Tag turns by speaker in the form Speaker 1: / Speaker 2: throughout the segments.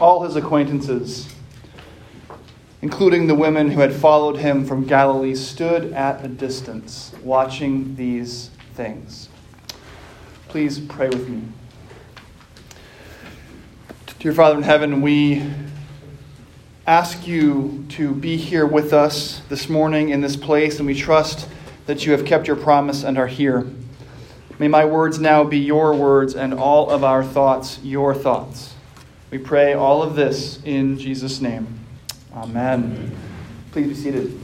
Speaker 1: all his acquaintances, including the women who had followed him from Galilee, stood at a distance watching these things. Please pray with me. Dear Father in heaven, we ask you to be here with us this morning in this place, and we trust that you have kept your promise and are here. May my words now be your words and all of our thoughts your thoughts. We pray all of this in Jesus' name. Amen. Please be seated.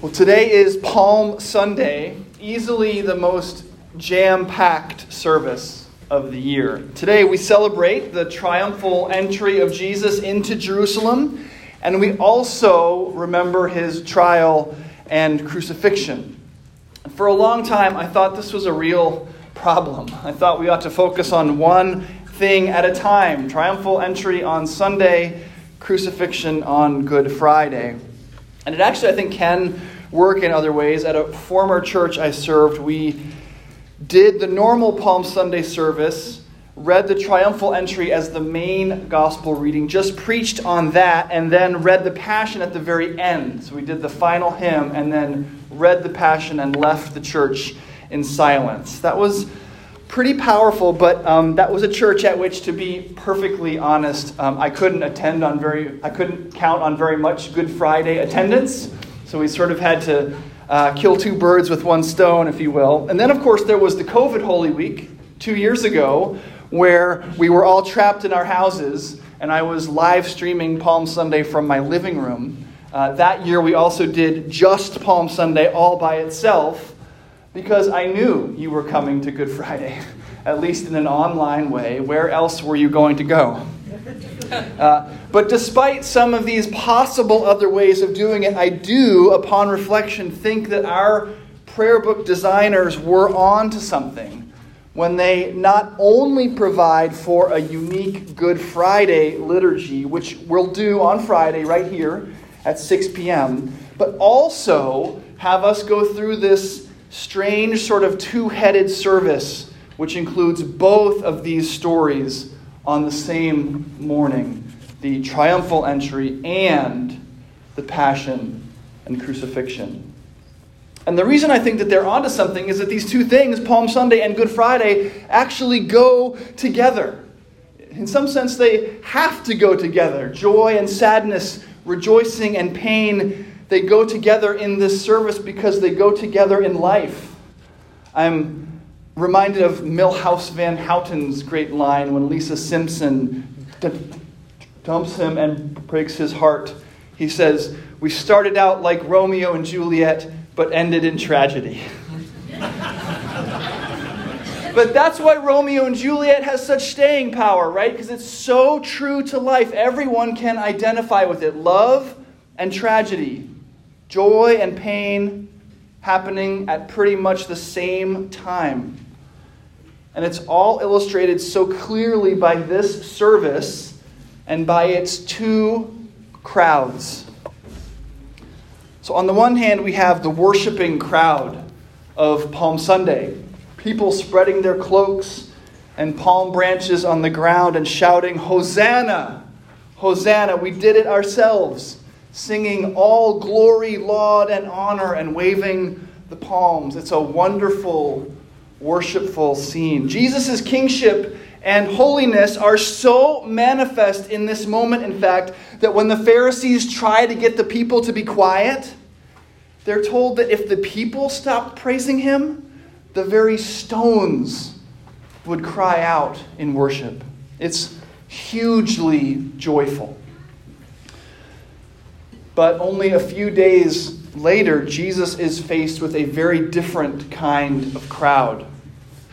Speaker 1: Well, today is Palm Sunday, easily the most jam packed service of the year. Today we celebrate the triumphal entry of Jesus into Jerusalem, and we also remember his trial and crucifixion. For a long time, I thought this was a real problem. I thought we ought to focus on one thing at a time triumphal entry on Sunday, crucifixion on Good Friday. And it actually, I think, can work in other ways. At a former church I served, we did the normal Palm Sunday service, read the triumphal entry as the main gospel reading, just preached on that, and then read the Passion at the very end. So we did the final hymn and then read the Passion and left the church in silence. That was pretty powerful, but um, that was a church at which, to be perfectly honest, um, I couldn't attend on very, I couldn't count on very much Good Friday attendance. So we sort of had to uh, kill two birds with one stone, if you will. And then, of course, there was the COVID Holy Week two years ago, where we were all trapped in our houses, and I was live streaming Palm Sunday from my living room. Uh, that year, we also did just Palm Sunday all by itself because I knew you were coming to Good Friday, at least in an online way. Where else were you going to go? Uh, but despite some of these possible other ways of doing it, I do, upon reflection, think that our prayer book designers were on to something when they not only provide for a unique Good Friday liturgy, which we'll do on Friday right here at 6 p.m., but also have us go through this strange sort of two headed service, which includes both of these stories on the same morning the triumphal entry and the passion and crucifixion. And the reason I think that they're onto something is that these two things, Palm Sunday and Good Friday, actually go together. In some sense, they have to go together. Joy and sadness, rejoicing and pain, they go together in this service because they go together in life. I'm reminded of Milhouse Van Houten's great line when Lisa Simpson d- dumps him and breaks his heart. He says, We started out like Romeo and Juliet, but ended in tragedy. but that's why Romeo and Juliet has such staying power, right? Because it's so true to life. Everyone can identify with it love and tragedy, joy and pain happening at pretty much the same time. And it's all illustrated so clearly by this service and by its two crowds. So, on the one hand, we have the worshiping crowd of Palm Sunday, people spreading their cloaks and palm branches on the ground and shouting, Hosanna! Hosanna! We did it ourselves, singing all glory, laud, and honor, and waving the palms. It's a wonderful worshipful scene. Jesus' kingship and holiness are so manifest in this moment, in fact, that when the Pharisees try to get the people to be quiet, they're told that if the people stopped praising him, the very stones would cry out in worship. It's hugely joyful. But only a few days later, Jesus is faced with a very different kind of crowd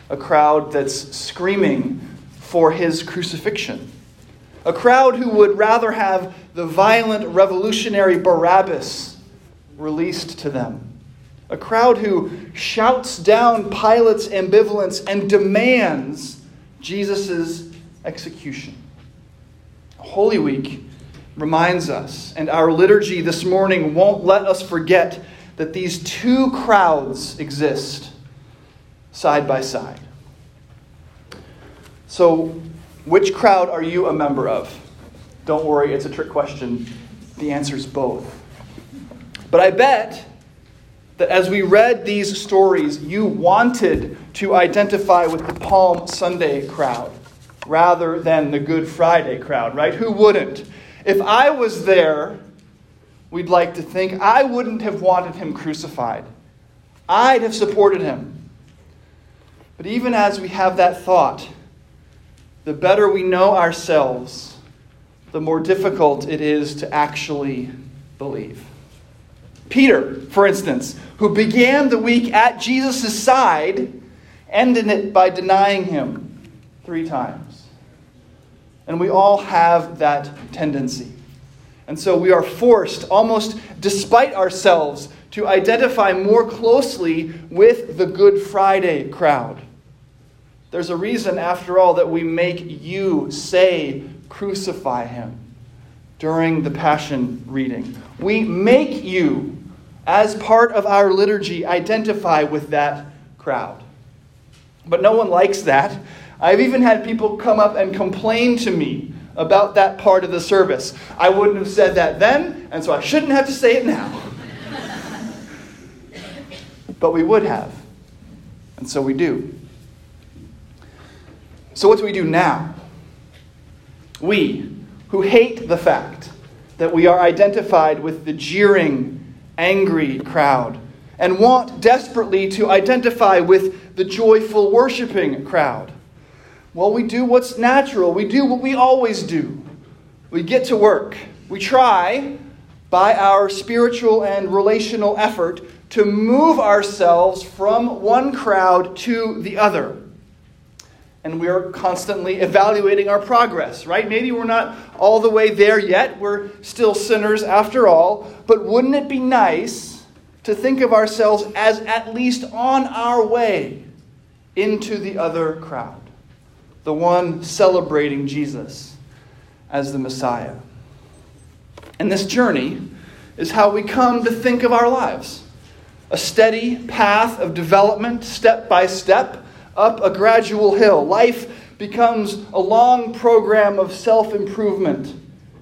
Speaker 1: a crowd that's screaming for his crucifixion, a crowd who would rather have the violent revolutionary Barabbas released to them, a crowd who shouts down Pilate's ambivalence and demands Jesus' execution. Holy Week reminds us, and our liturgy this morning won't let us forget that these two crowds exist side by side. So, which crowd are you a member of? Don't worry, it's a trick question. The answer is both. But I bet that as we read these stories, you wanted to identify with the Palm Sunday crowd rather than the Good Friday crowd, right? Who wouldn't? If I was there, we'd like to think I wouldn't have wanted him crucified. I'd have supported him. But even as we have that thought, the better we know ourselves, the more difficult it is to actually believe. Peter, for instance, who began the week at Jesus' side, ended it by denying him three times. And we all have that tendency. And so we are forced, almost despite ourselves, to identify more closely with the Good Friday crowd. There's a reason, after all, that we make you say, Crucify him during the Passion reading. We make you, as part of our liturgy, identify with that crowd. But no one likes that. I've even had people come up and complain to me about that part of the service. I wouldn't have said that then, and so I shouldn't have to say it now. but we would have. And so we do. So, what do we do now? We, who hate the fact that we are identified with the jeering, angry crowd, and want desperately to identify with the joyful, worshiping crowd. Well, we do what's natural. We do what we always do. We get to work. We try, by our spiritual and relational effort, to move ourselves from one crowd to the other and we're constantly evaluating our progress, right? Maybe we're not all the way there yet. We're still sinners after all. But wouldn't it be nice to think of ourselves as at least on our way into the other crowd, the one celebrating Jesus as the Messiah? And this journey is how we come to think of our lives a steady path of development, step by step up a gradual hill. Life becomes a long program of self improvement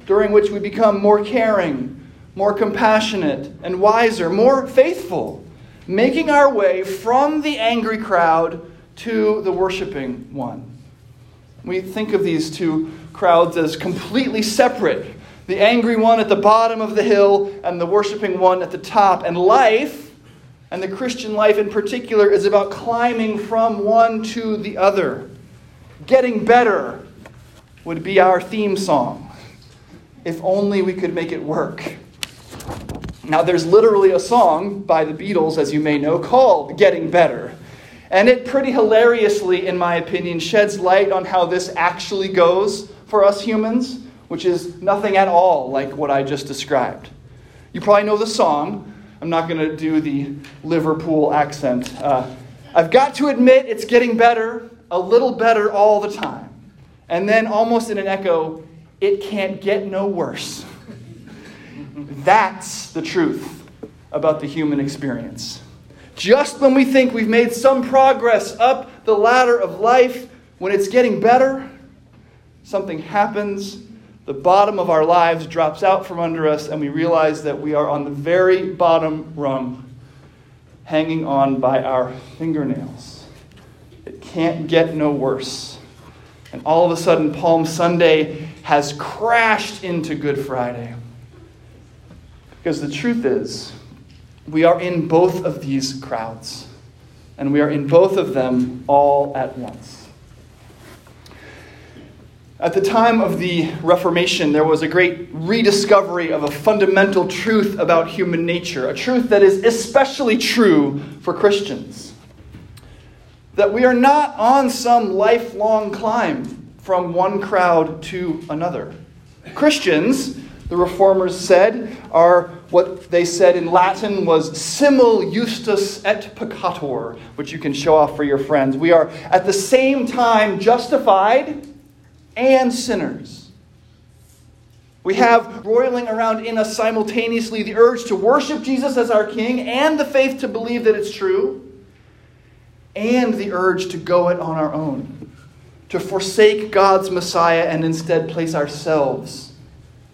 Speaker 1: during which we become more caring, more compassionate, and wiser, more faithful, making our way from the angry crowd to the worshiping one. We think of these two crowds as completely separate the angry one at the bottom of the hill and the worshiping one at the top. And life and the Christian life in particular is about climbing from one to the other. Getting better would be our theme song, if only we could make it work. Now, there's literally a song by the Beatles, as you may know, called Getting Better. And it pretty hilariously, in my opinion, sheds light on how this actually goes for us humans, which is nothing at all like what I just described. You probably know the song, I'm not going to do the Liverpool accent. Uh, I've got to admit, it's getting better, a little better all the time. And then, almost in an echo, it can't get no worse. That's the truth about the human experience. Just when we think we've made some progress up the ladder of life, when it's getting better, something happens the bottom of our lives drops out from under us, and we realize that we are on the very bottom rung, hanging on by our fingernails. It can't get no worse. And all of a sudden, Palm Sunday has crashed into Good Friday. Because the truth is, we are in both of these crowds, and we are in both of them all at once. At the time of the Reformation, there was a great rediscovery of a fundamental truth about human nature, a truth that is especially true for Christians. That we are not on some lifelong climb from one crowd to another. Christians, the reformers said, are they said in Latin was simul justus et peccator, which you can show off for your friends. We are at the same time justified and sinners. We have roiling around in us simultaneously the urge to worship Jesus as our King and the faith to believe that it's true, and the urge to go it on our own, to forsake God's Messiah and instead place ourselves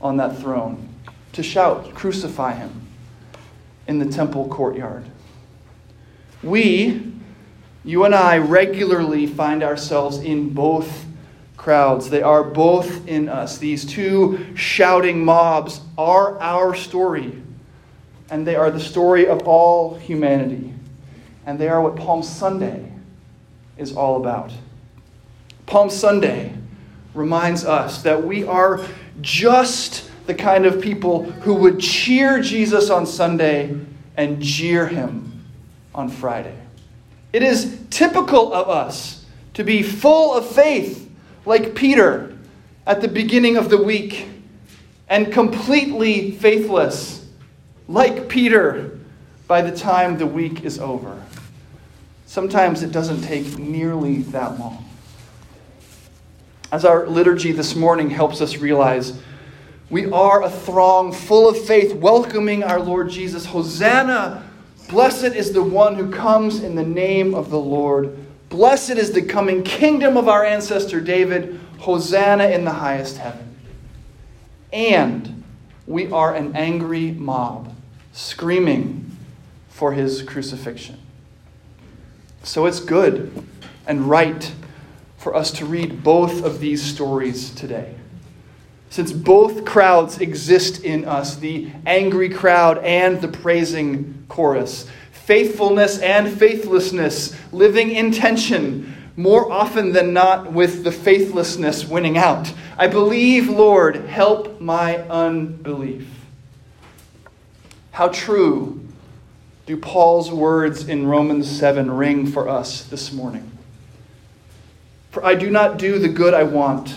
Speaker 1: on that throne, to shout, Crucify him, in the temple courtyard. We, you and I, regularly find ourselves in both crowds. They are both in us. These two shouting mobs are our story, and they are the story of all humanity. And they are what Palm Sunday is all about. Palm Sunday reminds us that we are just the kind of people who would cheer Jesus on Sunday and jeer him on Friday. It is typical of us to be full of faith like Peter at the beginning of the week, and completely faithless, like Peter, by the time the week is over. Sometimes it doesn't take nearly that long. As our liturgy this morning helps us realize, we are a throng full of faith, welcoming our Lord Jesus. Hosanna! Blessed is the one who comes in the name of the Lord. Blessed is the coming kingdom of our ancestor David. Hosanna in the highest heaven. And we are an angry mob screaming for his crucifixion. So it's good and right for us to read both of these stories today. Since both crowds exist in us the angry crowd and the praising chorus faithfulness and faithlessness living in tension, more often than not with the faithlessness winning out. I believe, Lord, help my unbelief. How true do Paul's words in Romans 7 ring for us this morning? For I do not do the good I want,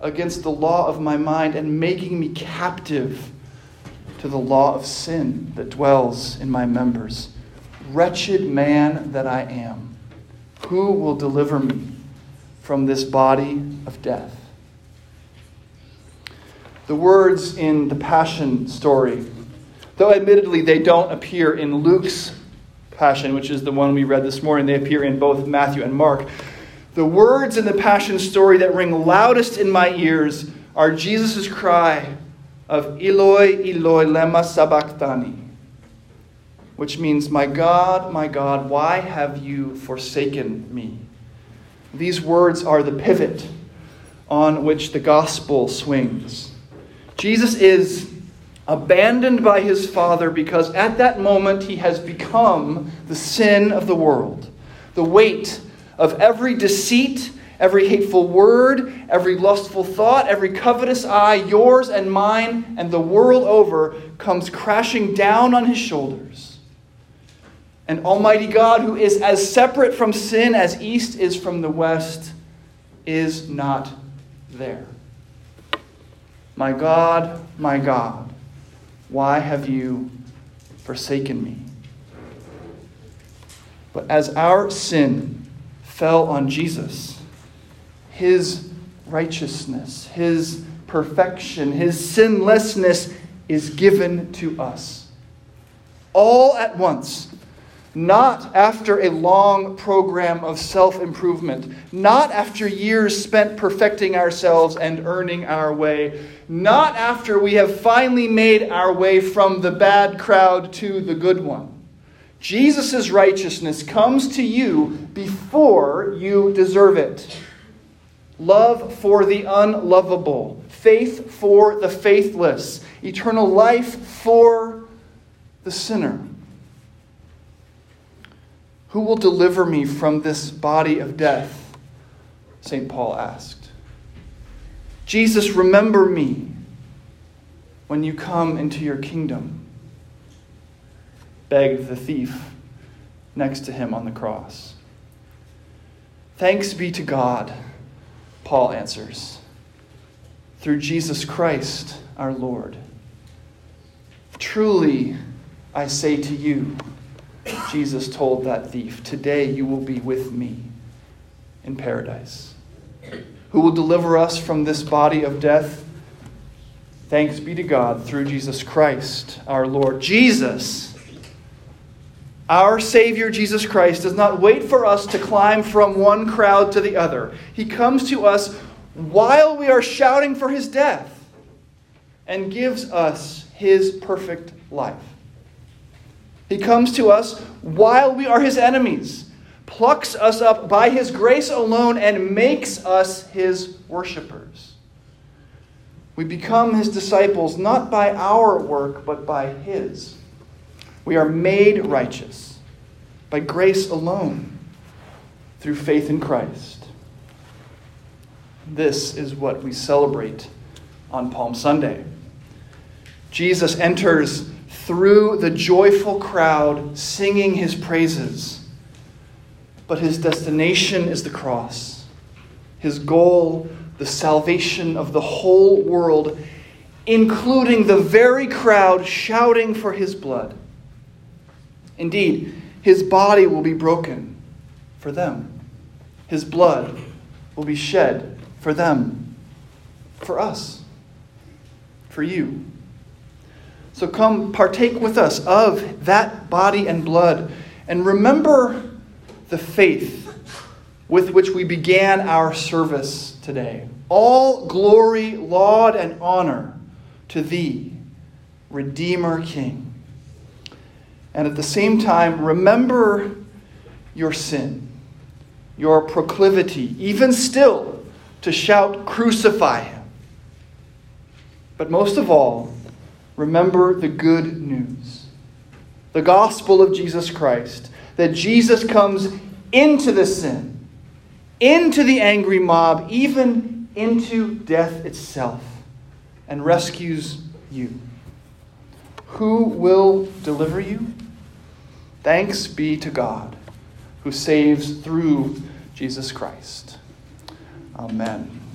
Speaker 1: against the law of my mind and making me captive to the law of sin that dwells in my members. Wretched man that I am, who will deliver me from this body of death? The words in the Passion story, though admittedly they don't appear in Luke's Passion, which is the one we read this morning, they appear in both Matthew and Mark. The words in the Passion story that ring loudest in my ears are Jesus' cry of Eloi, Eloi, lema sabachthani, which means, My God, my God, why have you forsaken me? These words are the pivot on which the gospel swings. Jesus is abandoned by his Father because at that moment he has become the sin of the world. The weight of every deceit Every hateful word, every lustful thought, every covetous eye, yours and mine, and the world over, comes crashing down on his shoulders. And Almighty God, who is as separate from sin as east is from the west, is not there. My God, my God, why have you forsaken me? But as our sin fell on Jesus, his righteousness, His perfection, His sinlessness is given to us. All at once. Not after a long program of self improvement, not after years spent perfecting ourselves and earning our way, not after we have finally made our way from the bad crowd to the good one. Jesus' righteousness comes to you before you deserve it love for the unlovable, faith for the faithless, eternal life for the sinner. Who will deliver me from this body of death? St. Paul asked. Jesus, remember me when you come into your kingdom, begged the thief next to him on the cross. Thanks be to God Paul answers. through Jesus Christ our Lord. Truly, I say to you, Jesus told that thief, today you will be with me in paradise. Who will deliver us from this body of death? Thanks be to God through Jesus Christ our Lord. Jesus, our Savior Jesus Christ, does not wait for us to climb from one crowd to the other. He comes to us while we are shouting for his death and gives us his perfect life. He comes to us while we are his enemies, plucks us up by his grace alone, and makes us his worshippers. We become his disciples not by our work, but by his. We are made righteous by grace alone through faith in Christ. This is what we celebrate on Palm Sunday. Jesus enters through the joyful crowd singing his praises, but his destination is the cross. His goal, the salvation of the whole world, including the very crowd shouting for his blood. Indeed, his body will be broken for them, his blood will be shed for them, for us, for you. So come partake with us of that body and blood and remember the faith with which we began our service today. All glory, laud, and honor to thee, Redeemer King. And at the same time, remember your sin, your proclivity, even still, to shout, Crucify him. But most of all, remember the good news the gospel of Jesus Christ that Jesus comes into the sin, into the angry mob, even into death itself, and rescues you. Who will deliver you? Thanks be to God who saves through Jesus Christ. Amen.